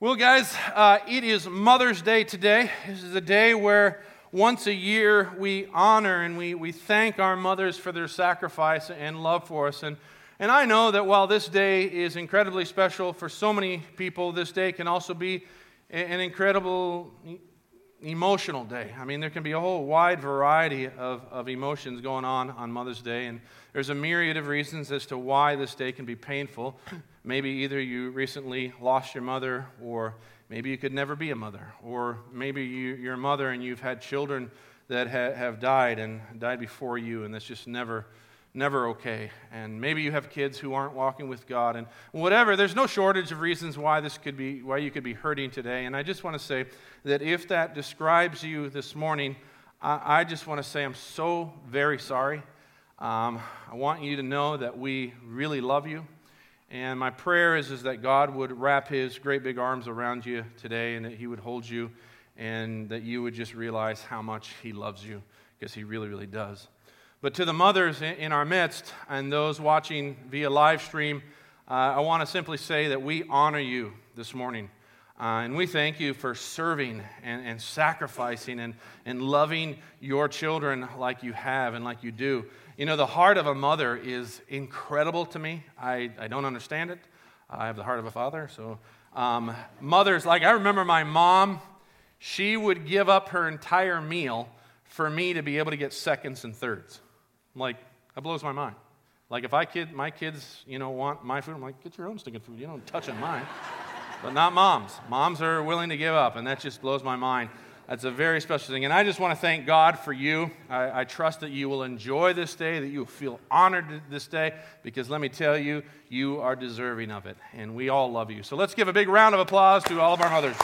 Well, guys, uh, it is Mother's Day today. This is a day where once a year we honor and we, we thank our mothers for their sacrifice and love for us. And, and I know that while this day is incredibly special for so many people, this day can also be an incredible emotional day. I mean, there can be a whole wide variety of, of emotions going on on Mother's Day, and there's a myriad of reasons as to why this day can be painful. Maybe either you recently lost your mother, or maybe you could never be a mother, or maybe you, you're a mother and you've had children that ha- have died and died before you, and that's just never never okay. And maybe you have kids who aren't walking with God and whatever. There's no shortage of reasons why this could be why you could be hurting today. And I just want to say that if that describes you this morning, I, I just want to say I'm so very sorry. Um, I want you to know that we really love you. And my prayer is, is that God would wrap his great big arms around you today and that he would hold you and that you would just realize how much he loves you because he really, really does. But to the mothers in our midst and those watching via live stream, uh, I want to simply say that we honor you this morning. Uh, and we thank you for serving and, and sacrificing and, and loving your children like you have and like you do. You know, the heart of a mother is incredible to me. I, I don't understand it. I have the heart of a father. So, um, mothers, like I remember my mom, she would give up her entire meal for me to be able to get seconds and thirds. Like, that blows my mind. Like, if I kid, my kids, you know, want my food, I'm like, get your own stinking food. You don't touch on mine. but not moms. Moms are willing to give up, and that just blows my mind. That's a very special thing. And I just want to thank God for you. I, I, trust that you will enjoy this day, that you will feel honored this day, because let me tell you, you are deserving of it. And we all love you. So let's give a big round of applause to all of our mothers.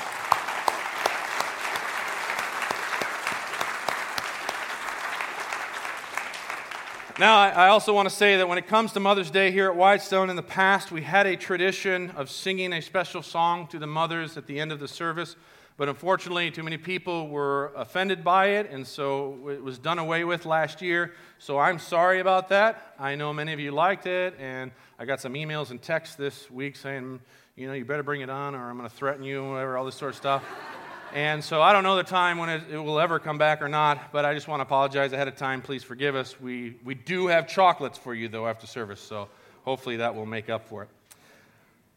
Now, I also want to say that when it comes to Mother's Day here at Whitestone, in the past, we had a tradition of singing a special song to the mothers at the end of the service. But unfortunately, too many people were offended by it, and so it was done away with last year. So I'm sorry about that. I know many of you liked it, and I got some emails and texts this week saying, you know, you better bring it on, or I'm going to threaten you, whatever, all this sort of stuff. And so I don't know the time when it, it, will ever come back or not, but I just want to apologize ahead of time. Please forgive us. We, we do have chocolates for you, though, after service, so hopefully that will make up for it.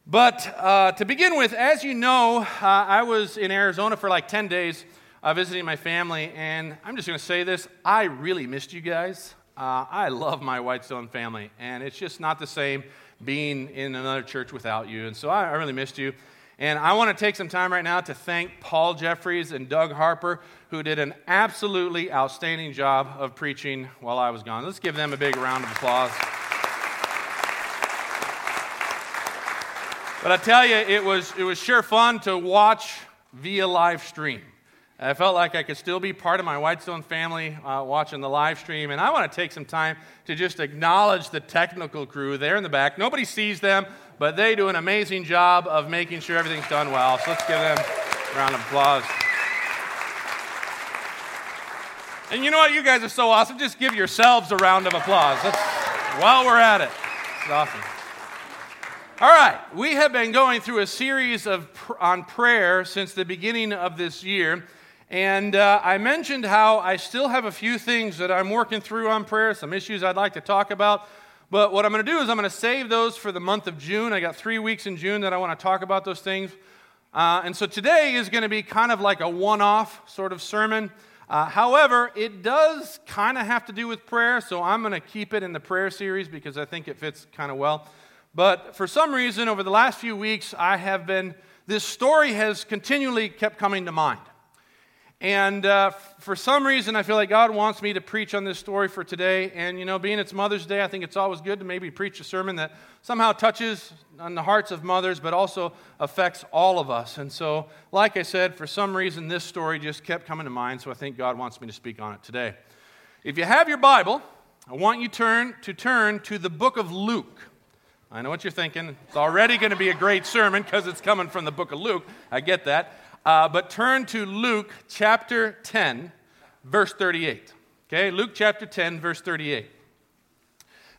But uh, to begin with, as you know, uh, I was in Arizona for like 10 days uh, visiting my family, and I'm just going to say this I really missed you guys. Uh, I love my Whitestone family, and it's just not the same being in another church without you. And so I, I really missed you. And I want to take some time right now to thank Paul Jeffries and Doug Harper, who did an absolutely outstanding job of preaching while I was gone. Let's give them a big round of applause. But I tell you, it was, it was sure fun to watch via live stream. I felt like I could still be part of my Whitestone family uh, watching the live stream. And I want to take some time to just acknowledge the technical crew there in the back. Nobody sees them, but they do an amazing job of making sure everything's done well. So let's give them a round of applause. And you know what? You guys are so awesome. Just give yourselves a round of applause. That's, while we're at it, it's awesome. All right, we have been going through a series of on prayer since the beginning of this year. And uh, I mentioned how I still have a few things that I'm working through on prayer, some issues I'd like to talk about. But what I'm going to do is I'm going to save those for the month of June. I got three weeks in June that I want to talk about those things. Uh, and so today is going to be kind of like a one off sort of sermon. Uh, however, it does kind of have to do with prayer, so I'm going to keep it in the prayer series because I think it fits kind of well. But for some reason, over the last few weeks, I have been, this story has continually kept coming to mind. And uh, for some reason, I feel like God wants me to preach on this story for today. And, you know, being it's Mother's Day, I think it's always good to maybe preach a sermon that somehow touches on the hearts of mothers, but also affects all of us. And so, like I said, for some reason, this story just kept coming to mind. So I think God wants me to speak on it today. If you have your Bible, I want you turn, to turn to the book of Luke. I know what you're thinking. It's already going to be a great sermon because it's coming from the book of Luke. I get that. Uh, but turn to Luke chapter 10, verse 38. Okay, Luke chapter 10, verse 38.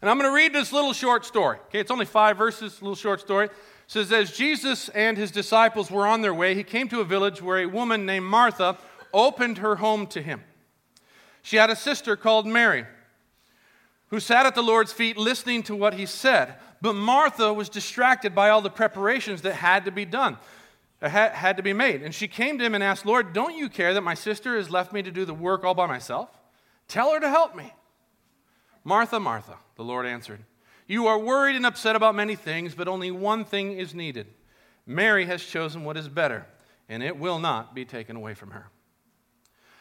And I'm going to read this little short story. Okay, it's only five verses, little short story. says, As Jesus and his disciples were on their way, he came to a village where a woman named Martha opened her home to him. She had a sister called Mary who sat at the Lord's feet listening to what he said. But Martha was distracted by all the preparations that had to be done, uh, had to be made. And she came to him and asked, Lord, don't you care that my sister has left me to do the work all by myself? Tell her to help me. Martha, Martha, the Lord answered, You are worried and upset about many things, but only one thing is needed. Mary has chosen what is better, and it will not be taken away from her.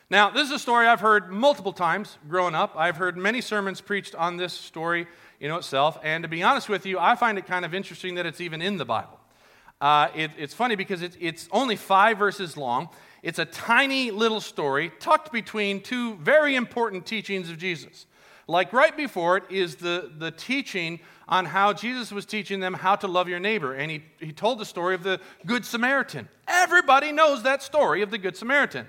Now, this is a story I've heard multiple times growing up. I've heard many sermons preached on this story know, itself. And to be honest with you, I find it kind of interesting that it's even in the Bible. Uh, it, it's funny because it, it's only five verses long. It's a tiny little story tucked between two very important teachings of Jesus. Like right before it is the, the teaching on how Jesus was teaching them how to love your neighbor. And he, he told the story of the Good Samaritan. Everybody knows that story of the Good Samaritan.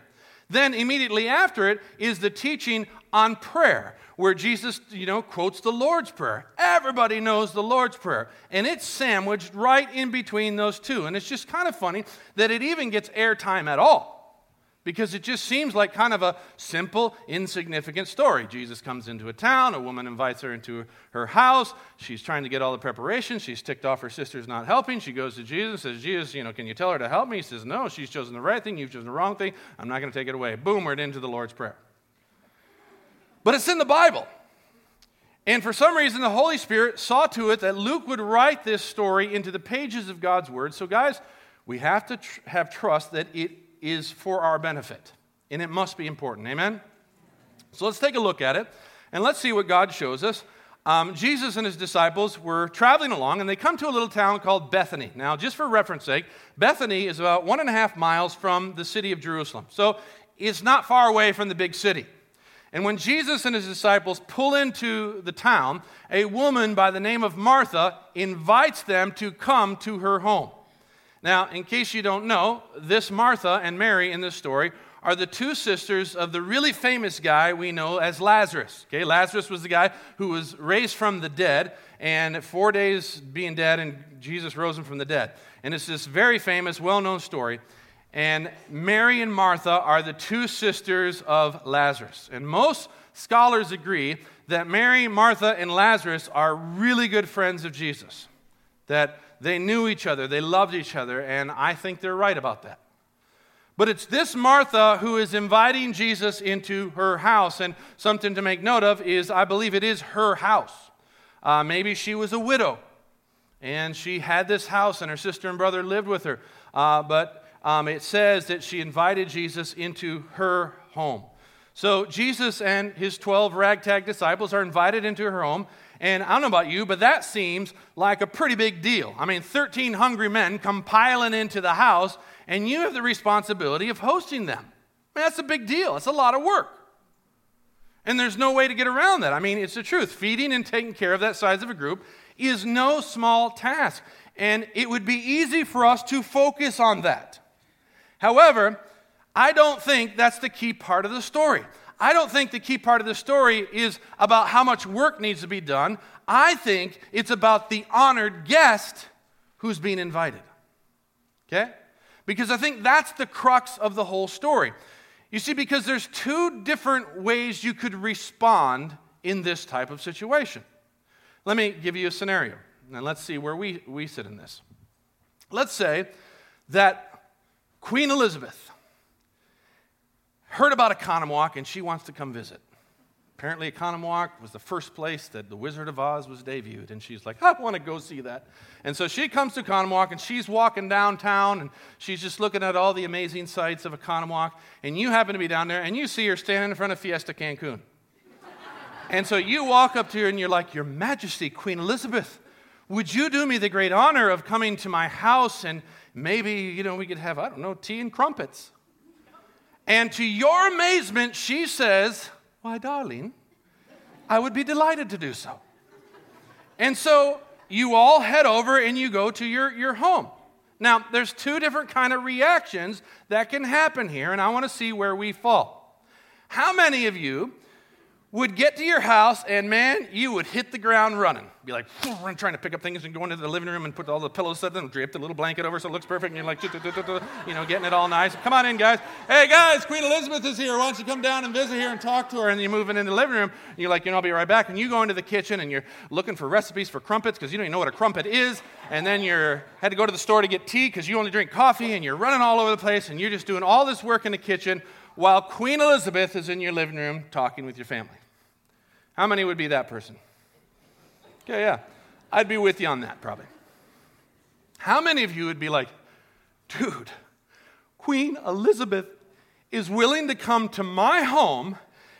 Then immediately after it is the teaching on prayer, where Jesus, you know, quotes the Lord's Prayer. Everybody knows the Lord's Prayer. And it's sandwiched right in between those two. And it's just kind of funny that it even gets airtime at all. Because it just seems like kind of a simple, insignificant story. Jesus comes into a town, a woman invites her into her house. She's trying to get all the preparations. She's ticked off her sister's not helping. She goes to Jesus, and says, Jesus, you know, can you tell her to help me? He says, No, she's chosen the right thing, you've chosen the wrong thing. I'm not going to take it away. Boom, we're into the Lord's Prayer. But it's in the Bible. And for some reason, the Holy Spirit saw to it that Luke would write this story into the pages of God's Word. So, guys, we have to tr- have trust that it is for our benefit, and it must be important. Amen? So let's take a look at it, and let's see what God shows us. Um, Jesus and his disciples were traveling along, and they come to a little town called Bethany. Now, just for reference sake, Bethany is about one and a half miles from the city of Jerusalem. So it's not far away from the big city. And when Jesus and his disciples pull into the town, a woman by the name of Martha invites them to come to her home. Now, in case you don't know, this Martha and Mary in this story are the two sisters of the really famous guy we know as Lazarus. Okay, Lazarus was the guy who was raised from the dead, and four days being dead, and Jesus rose him from the dead. And it's this very famous, well known story. And Mary and Martha are the two sisters of Lazarus. And most scholars agree that Mary, Martha, and Lazarus are really good friends of Jesus. That they knew each other, they loved each other, and I think they're right about that. But it's this Martha who is inviting Jesus into her house. And something to make note of is I believe it is her house. Uh, maybe she was a widow and she had this house and her sister and brother lived with her. Uh, but um, it says that she invited Jesus into her home. So Jesus and his 12 ragtag disciples are invited into her home. And I don't know about you, but that seems like a pretty big deal. I mean, 13 hungry men come piling into the house, and you have the responsibility of hosting them. I mean, that's a big deal. It's a lot of work. And there's no way to get around that. I mean, it's the truth. Feeding and taking care of that size of a group is no small task. And it would be easy for us to focus on that. However, I don't think that's the key part of the story. I don't think the key part of the story is about how much work needs to be done. I think it's about the honored guest who's being invited. Okay? Because I think that's the crux of the whole story. You see, because there's two different ways you could respond in this type of situation. Let me give you a scenario, and let's see where we, we sit in this. Let's say that Queen Elizabeth heard about Oconomowoc and she wants to come visit. Apparently, Oconomowoc was the first place that The Wizard of Oz was debuted, and she's like, I want to go see that. And so she comes to Oconomowoc, and she's walking downtown, and she's just looking at all the amazing sights of Oconomowoc, and you happen to be down there, and you see her standing in front of Fiesta Cancun. and so you walk up to her, and you're like, Your Majesty, Queen Elizabeth, would you do me the great honor of coming to my house, and maybe, you know, we could have, I don't know, tea and crumpets? And to your amazement, she says, Why, darling, I would be delighted to do so. And so you all head over and you go to your, your home. Now, there's two different kind of reactions that can happen here, and I want to see where we fall. How many of you would get to your house, and man, you would hit the ground running. Be like, trying to pick up things and go into the living room and put all the pillows set and drape the little blanket over so it looks perfect. And you're like, you know, getting it all nice. Come on in, guys. Hey, guys, Queen Elizabeth is here. Why don't you come down and visit here and talk to her? And you're moving into the living room. And you're like, you know, I'll be right back. And you go into the kitchen and you're looking for recipes for crumpets because you don't even know what a crumpet is. And then you had to go to the store to get tea because you only drink coffee. And you're running all over the place and you're just doing all this work in the kitchen while Queen Elizabeth is in your living room talking with your family. How many would be that person? Okay, yeah. I'd be with you on that probably. How many of you would be like, dude, Queen Elizabeth is willing to come to my home,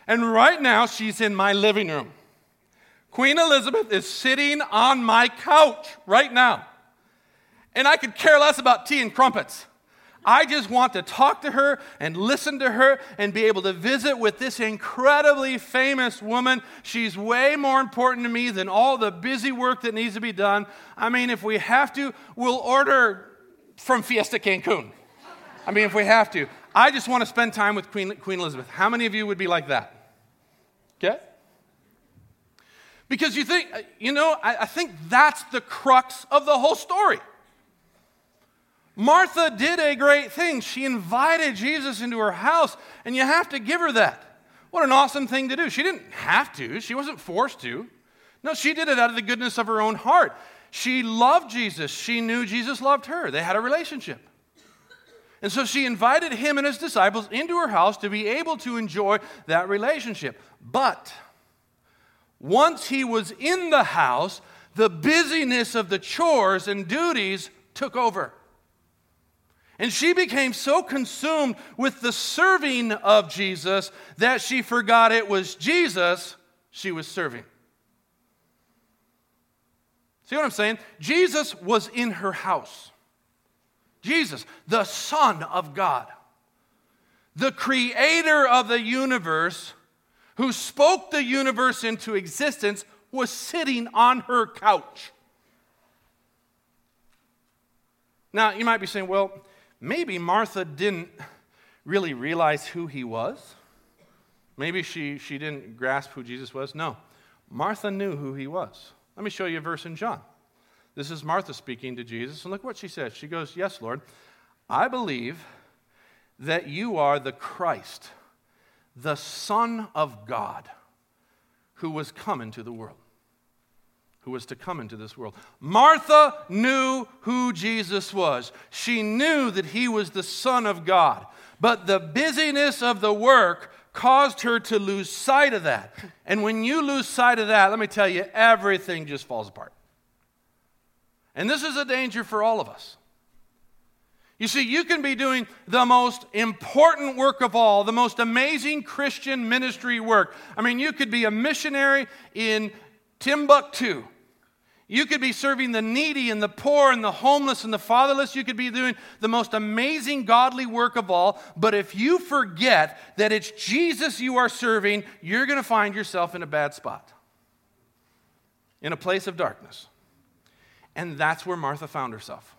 and right now she's in my living room. Queen Elizabeth is sitting on my couch right now. And I could care less about tea and crumpets. I just want to talk to her and listen to her and be able to visit with this incredibly famous woman. She's way more important to me than all the busy work that needs to be done. I mean, if we have to, we'll order from Fiesta Cancun. I mean, if we have to. I just want to spend time with Queen, Queen Elizabeth. How many of you would be like that? Okay? Because you think, you know, I, I think that's the crux of the whole story. Martha did a great thing. She invited Jesus into her house, and you have to give her that. What an awesome thing to do. She didn't have to, she wasn't forced to. No, she did it out of the goodness of her own heart. She loved Jesus. She knew Jesus loved her. They had a relationship. And so she invited him and his disciples into her house to be able to enjoy that relationship. But once he was in the house, the busyness of the chores and duties took over. And she became so consumed with the serving of Jesus that she forgot it was Jesus she was serving. See what I'm saying? Jesus was in her house. Jesus, the Son of God, the creator of the universe, who spoke the universe into existence, was sitting on her couch. Now, you might be saying, well, maybe Martha didn't really realize who he was. Maybe she, she didn't grasp who Jesus was. No, Martha knew who he was. Let me show you a verse in John. This is Martha speaking to Jesus, and look what she says. She goes, Yes, Lord, I believe that you are the Christ, the Son of God, who was come into the world who was to come into this world. Martha knew who Jesus was. She knew that he was the Son of God. But the busyness of the work caused her to lose sight of that. And when you lose sight of that, let me tell you, everything just falls apart. And this is a danger for all of us. You see, you can be doing the most important work of all, the most amazing Christian ministry work. I mean, you could be a missionary in Timbuktu you could be serving the needy and the poor and the homeless and the fatherless. You could be doing the most amazing godly work of all. But if you forget that it's Jesus you are serving, you're going to find yourself in a bad spot, in a place of darkness. And that's where Martha found herself.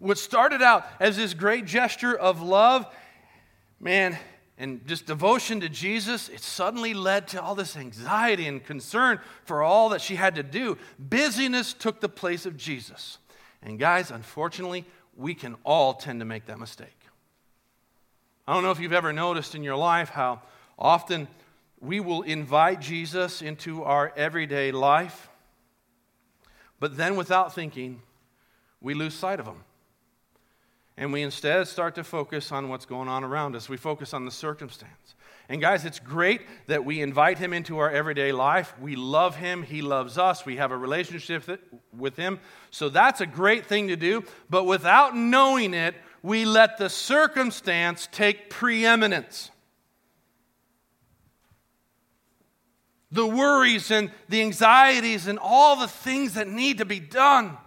What started out as this great gesture of love, man, and just devotion to Jesus, it suddenly led to all this anxiety and concern for all that she had to do. Busyness took the place of Jesus. And guys, unfortunately, we can all tend to make that mistake. I don't know if you've ever noticed in your life how often we will invite Jesus into our everyday life, but then without thinking, we lose sight of him. And we instead start to focus on what's going on around us. We focus on the circumstance. And guys, it's great that we invite him into our everyday life. We love him, he loves us, we have a relationship with him. So that's a great thing to do. But without knowing it, we let the circumstance take preeminence. The worries and the anxieties and all the things that need to be done.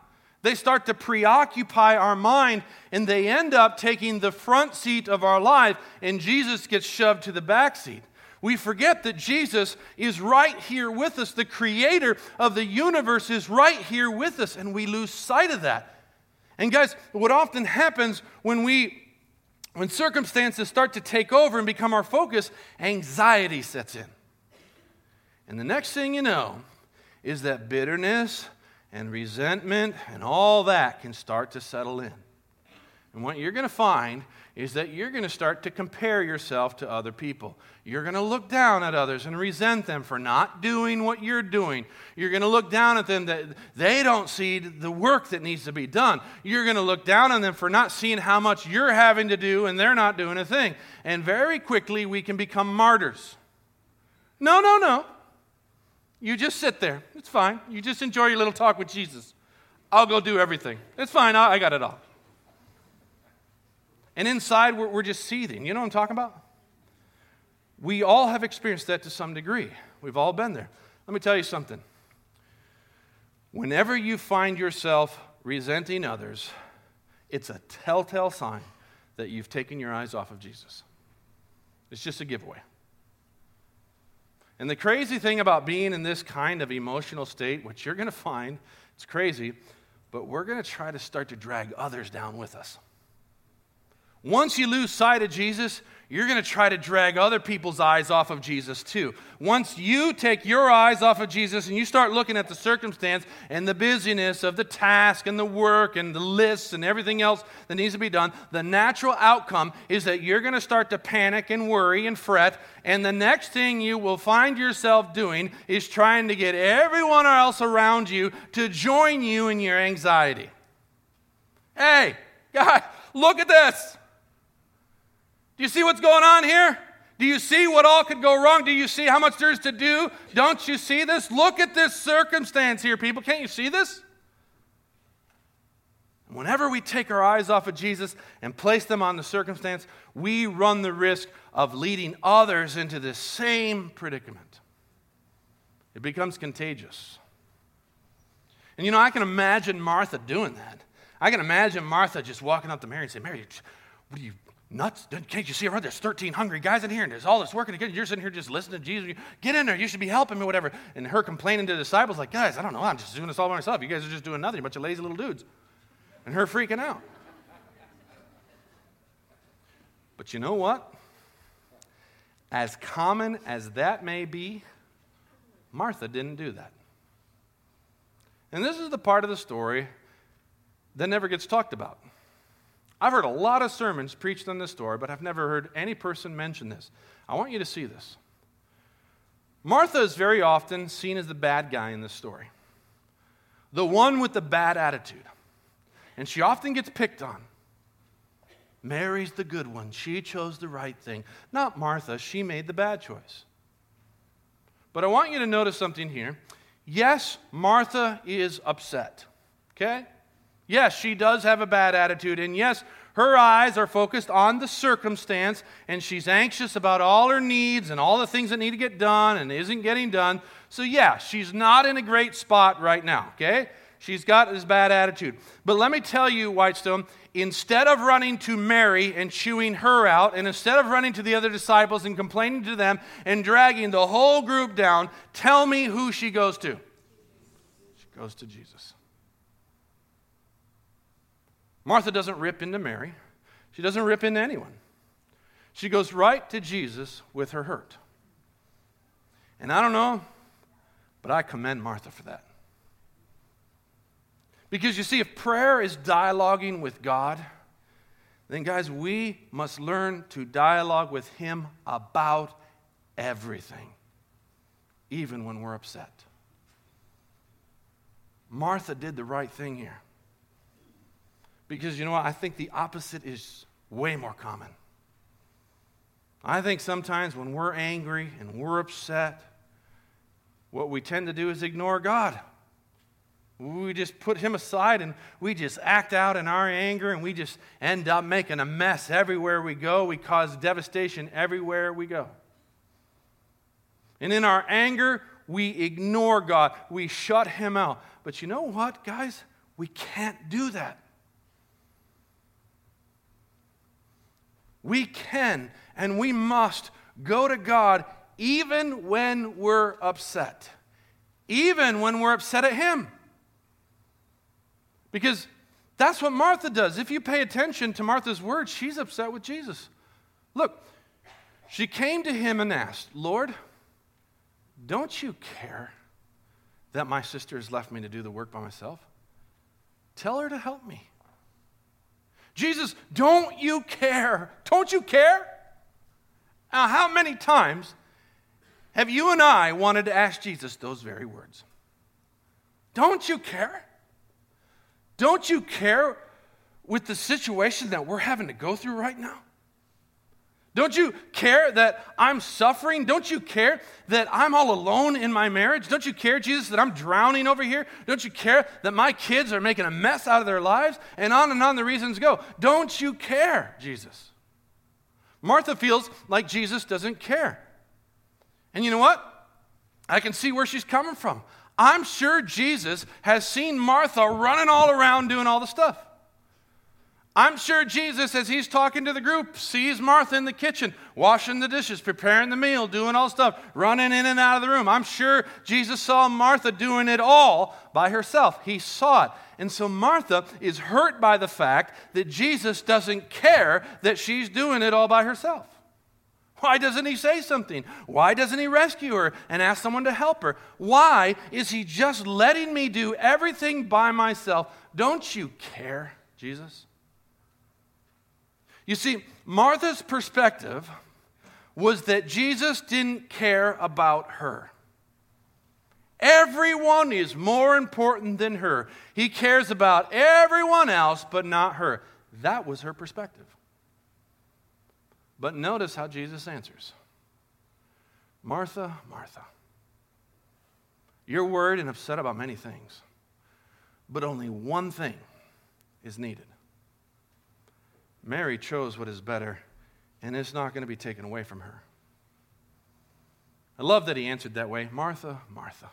They start to preoccupy our mind and they end up taking the front seat of our life, and Jesus gets shoved to the back seat. We forget that Jesus is right here with us. The creator of the universe is right here with us, and we lose sight of that. And guys, what often happens when we when circumstances start to take over and become our focus, anxiety sets in. And the next thing you know is that bitterness and resentment and all that can start to settle in. And what you're going to find is that you're going to start to compare yourself to other people. You're going to look down at others and resent them for not doing what you're doing. You're going to look down at them that they don't see the work that needs to be done. You're going to look down on them for not seeing how much you're having to do and they're not doing a thing. And very quickly we can become martyrs. No, no, no. You just sit there. It's fine. You just enjoy your little talk with Jesus. I'll go do everything. It's fine. I got it all. And inside, we're, we're just seething. You know what I'm talking about? We all have experienced that to some degree. We've all been there. Let me tell you something. Whenever you find yourself resenting others, it's a telltale sign that you've taken your eyes off of Jesus. It's just a giveaway. And the crazy thing about being in this kind of emotional state, which you're going to find, it's crazy, but we're going to try to start to drag others down with us. Once you lose sight of Jesus, you're going to try to drag other people's eyes off of Jesus too. Once you take your eyes off of Jesus and you start looking at the circumstance and the busyness of the task and the work and the lists and everything else that needs to be done, the natural outcome is that you're going to start to panic and worry and fret. And the next thing you will find yourself doing is trying to get everyone else around you to join you in your anxiety. Hey, God, look at this. Do you see what's going on here? Do you see what all could go wrong? Do you see how much there's to do? Don't you see this? Look at this circumstance here, people. Can't you see this? Whenever we take our eyes off of Jesus and place them on the circumstance, we run the risk of leading others into the same predicament. It becomes contagious. And you know, I can imagine Martha doing that. I can imagine Martha just walking up to Mary and saying, Mary, what are you nuts. Can't you see around? There's 13 hungry guys in here, and there's all this working together. You're sitting here just listening to Jesus. Get in there. You should be helping me, whatever. And her complaining to the disciples, like, guys, I don't know. I'm just doing this all by myself. You guys are just doing nothing. A bunch of lazy little dudes. And her freaking out. But you know what? As common as that may be, Martha didn't do that. And this is the part of the story that never gets talked about. I've heard a lot of sermons preached on this story, but I've never heard any person mention this. I want you to see this. Martha is very often seen as the bad guy in this story, the one with the bad attitude. And she often gets picked on. Mary's the good one. She chose the right thing. Not Martha. She made the bad choice. But I want you to notice something here. Yes, Martha is upset. Okay? Yes, she does have a bad attitude, and yes, her eyes are focused on the circumstance, and she's anxious about all her needs and all the things that need to get done and isn't getting done. So, yeah, she's not in a great spot right now, okay? She's got this bad attitude. But let me tell you, Whitestone, instead of running to Mary and chewing her out, and instead of running to the other disciples and complaining to them and dragging the whole group down, tell me who she goes to. She goes to Jesus. Martha doesn't rip into Mary, she doesn't rip into anyone. She goes right to Jesus with her hurt. And I don't know, but I commend Martha for that. Because you see, if prayer is dialoguing with God, then guys, we must learn to dialogue with Him about everything, even when we're upset. Martha did the right thing here. Because you know what? I think the opposite is way more common. I think sometimes when we're angry and we're upset, what we tend to do is ignore God. We just put him aside and we just act out in our anger and we just end up making a mess everywhere we go. We cause devastation everywhere we go. And in our anger, we ignore God. We shut him out. But you know what, guys? We can't do that. We can and we must go to God even when we're upset, even when we're upset at Him. Because that's what Martha does. If you pay attention to Martha's words, she's upset with Jesus. Look, she came to him and asked, Lord, Don't you care that my sister has left me to do the work by myself? Tell her to help me. Jesus, don't you care? Don't you care? Now, how many times have you and I wanted to ask Jesus those very words? Don't you care? Don't you care with the situation that we're having to go through right now? Don't you care that I'm suffering? Don't you care that I'm all alone in my marriage? Don't you care, Jesus, that I'm drowning over here? Don't you care that my kids are making a mess out of their lives? And on and on the reasons go. Don't you care, Jesus? Martha feels like Jesus doesn't care. And you know what? I can see where she's coming from. I'm sure Jesus has seen Martha running all around doing all the stuff. I'm sure Jesus, as he's talking to the group, sees Martha in the kitchen, washing the dishes, preparing the meal, doing all stuff, running in and out of the room. I'm sure Jesus saw Martha doing it all by herself. He saw it. And so Martha is hurt by the fact that Jesus doesn't care that she's doing it all by herself. Why doesn't he say something? Why doesn't he rescue her and ask someone to help her? Why is he just letting me do everything by myself? Don't you care, Jesus? You see, Martha's perspective was that Jesus didn't care about her. Everyone is more important than her. He cares about everyone else, but not her. That was her perspective. But notice how Jesus answers Martha, Martha, you're worried and upset about many things, but only one thing is needed. Mary chose what is better, and it's not going to be taken away from her. I love that he answered that way Martha, Martha.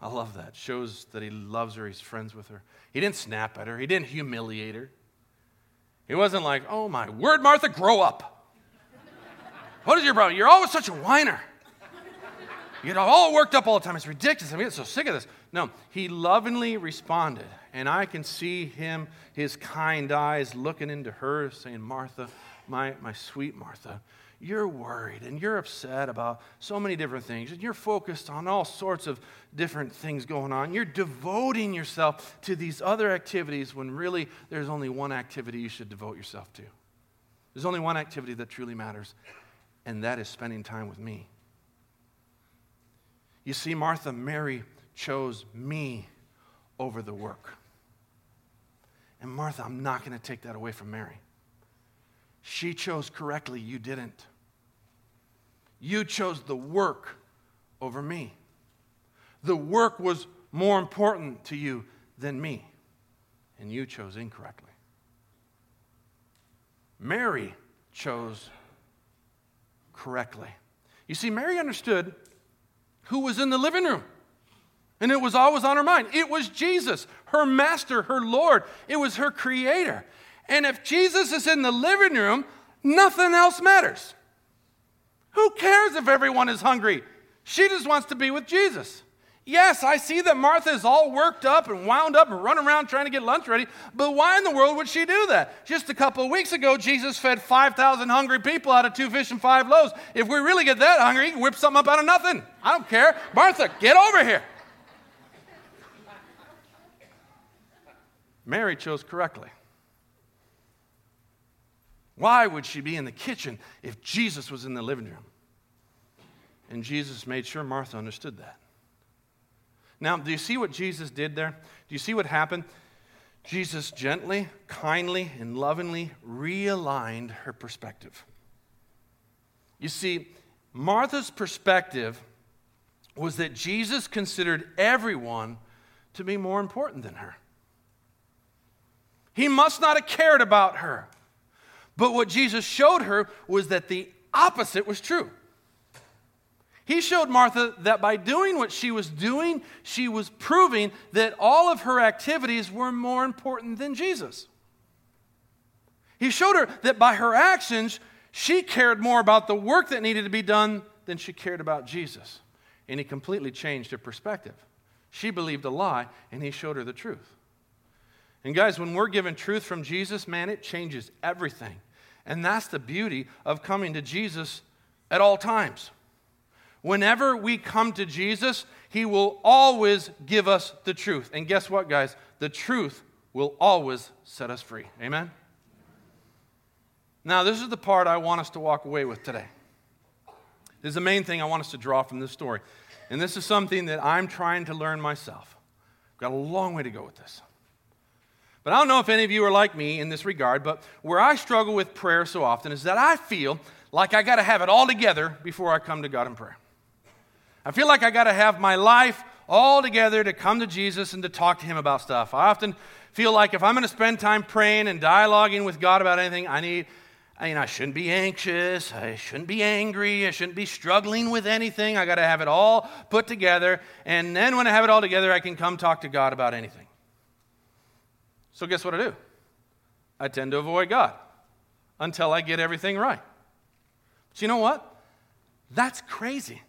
I love that. Shows that he loves her, he's friends with her. He didn't snap at her, he didn't humiliate her. He wasn't like, oh my word, Martha, grow up. what is your problem? You're always such a whiner. You get all worked up all the time. It's ridiculous. I get so sick of this. No, he lovingly responded. And I can see him, his kind eyes looking into hers, saying, Martha, my, my sweet Martha, you're worried and you're upset about so many different things, and you're focused on all sorts of different things going on. You're devoting yourself to these other activities when really there's only one activity you should devote yourself to. There's only one activity that truly matters, and that is spending time with me. You see, Martha, Mary chose me over the work. And Martha, I'm not going to take that away from Mary. She chose correctly, you didn't. You chose the work over me. The work was more important to you than me, and you chose incorrectly. Mary chose correctly. You see, Mary understood who was in the living room. And it was always on her mind. It was Jesus, her master, her Lord. It was her creator. And if Jesus is in the living room, nothing else matters. Who cares if everyone is hungry? She just wants to be with Jesus. Yes, I see that Martha is all worked up and wound up and running around trying to get lunch ready, but why in the world would she do that? Just a couple of weeks ago, Jesus fed 5,000 hungry people out of two fish and five loaves. If we really get that hungry, whip something up out of nothing. I don't care. Martha, get over here. Mary chose correctly. Why would she be in the kitchen if Jesus was in the living room? And Jesus made sure Martha understood that. Now, do you see what Jesus did there? Do you see what happened? Jesus gently, kindly, and lovingly realigned her perspective. You see, Martha's perspective was that Jesus considered everyone to be more important than her. He must not have cared about her. But what Jesus showed her was that the opposite was true. He showed Martha that by doing what she was doing, she was proving that all of her activities were more important than Jesus. He showed her that by her actions, she cared more about the work that needed to be done than she cared about Jesus. And he completely changed her perspective. She believed a lie, and he showed her the truth. And guys, when we're given truth from Jesus, man, it changes everything. And that's the beauty of coming to Jesus at all times. Whenever we come to Jesus, He will always give us the truth. And guess what, guys? The truth will always set us free. Amen? Now, this is the part I want us to walk away with today. This is the main thing I want us to draw from this story. And this is something that I'm trying to learn myself. I've got a long way to go with this. But I don't know if any of you are like me in this regard, but where I struggle with prayer so often is that I feel like I got to have it all together before I come to God in prayer. I feel like I got to have my life all together to come to Jesus and to talk to Him about stuff. I often feel like if I'm going to spend time praying and dialoguing with God about anything, I need, I mean, I shouldn't be anxious. I shouldn't be angry. I shouldn't be struggling with anything. I got to have it all put together. And then when I have it all together, I can come talk to God about anything. So, guess what I do? I tend to avoid God until I get everything right. But you know what? That's crazy.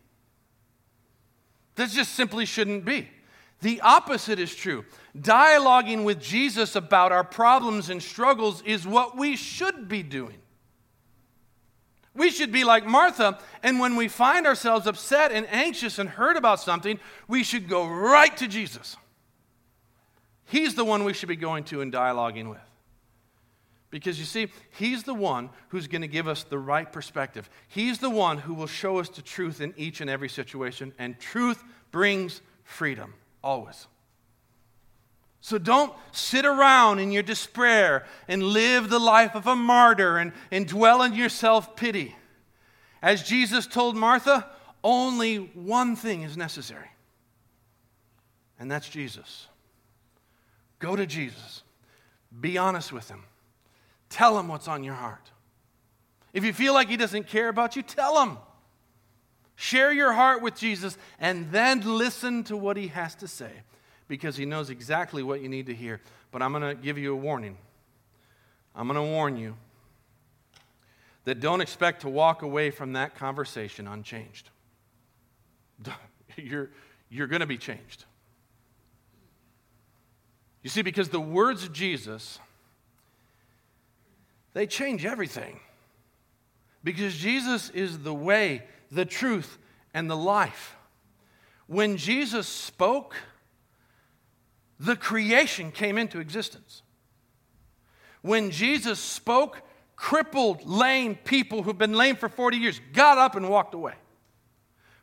That just simply shouldn't be. The opposite is true. Dialoguing with Jesus about our problems and struggles is what we should be doing. We should be like Martha, and when we find ourselves upset and anxious and hurt about something, we should go right to Jesus. He's the one we should be going to and dialoguing with. Because you see, He's the one who's going to give us the right perspective. He's the one who will show us the truth in each and every situation, and truth brings freedom, always. So don't sit around in your despair and live the life of a martyr and, and dwell in your self pity. As Jesus told Martha, only one thing is necessary, and that's Jesus. Go to Jesus, be honest with Him. Tell him what's on your heart. If you feel like he doesn't care about you, tell him. Share your heart with Jesus and then listen to what he has to say because he knows exactly what you need to hear. But I'm going to give you a warning. I'm going to warn you that don't expect to walk away from that conversation unchanged. You're, you're going to be changed. You see, because the words of Jesus they change everything. Because Jesus is the way, the truth, and the life. When Jesus spoke, the creation came into existence. When Jesus spoke, crippled, lame people who've been lame for 40 years got up and walked away.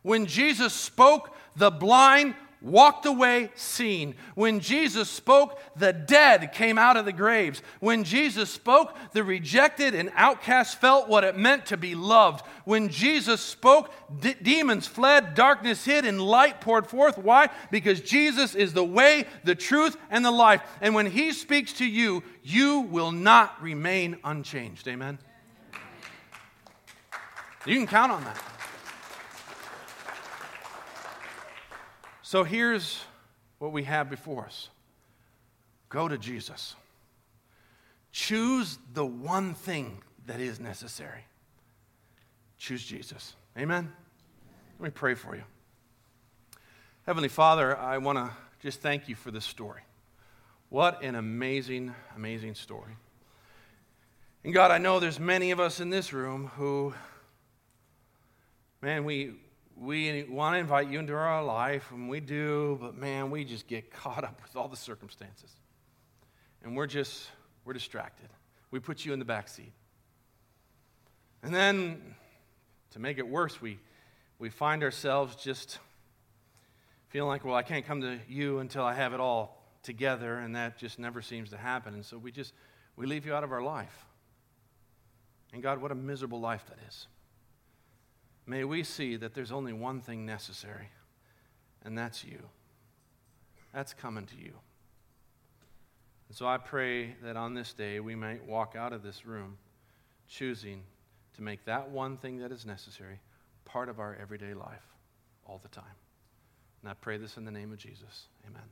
When Jesus spoke, the blind walked away seen. When Jesus spoke, the dead came out of the graves. When Jesus spoke, the rejected and outcast felt what it meant to be loved. When Jesus spoke, demons fled, darkness hid, and light poured forth. Why? Because Jesus is the way, the truth, and the life. And when He speaks to you, you will not remain unchanged. Amen? You can count on that. So here's what we have before us go to Jesus. Choose the one thing that is necessary. Choose Jesus. Amen? Let me pray for you. Heavenly Father, I want to just thank you for this story. What an amazing, amazing story. And God, I know there's many of us in this room who, man, we, we want to invite you into our life, and we do, but man, we just get caught up with all the circumstances. And we're just, we're distracted. We put you in the back seat. And then, to make it worse, we, we find ourselves just feeling like, well, I can't come to you until I have it all together, and that just never seems to happen. And so we just, we leave you out of our life. And God, what a miserable life that is. May we see that there's only one thing necessary, and that's you. That's coming to you. And so I pray that on this day we might walk out of this room choosing to make that one thing that is necessary part of our everyday life all the time. And I pray this in the name of Jesus. Amen.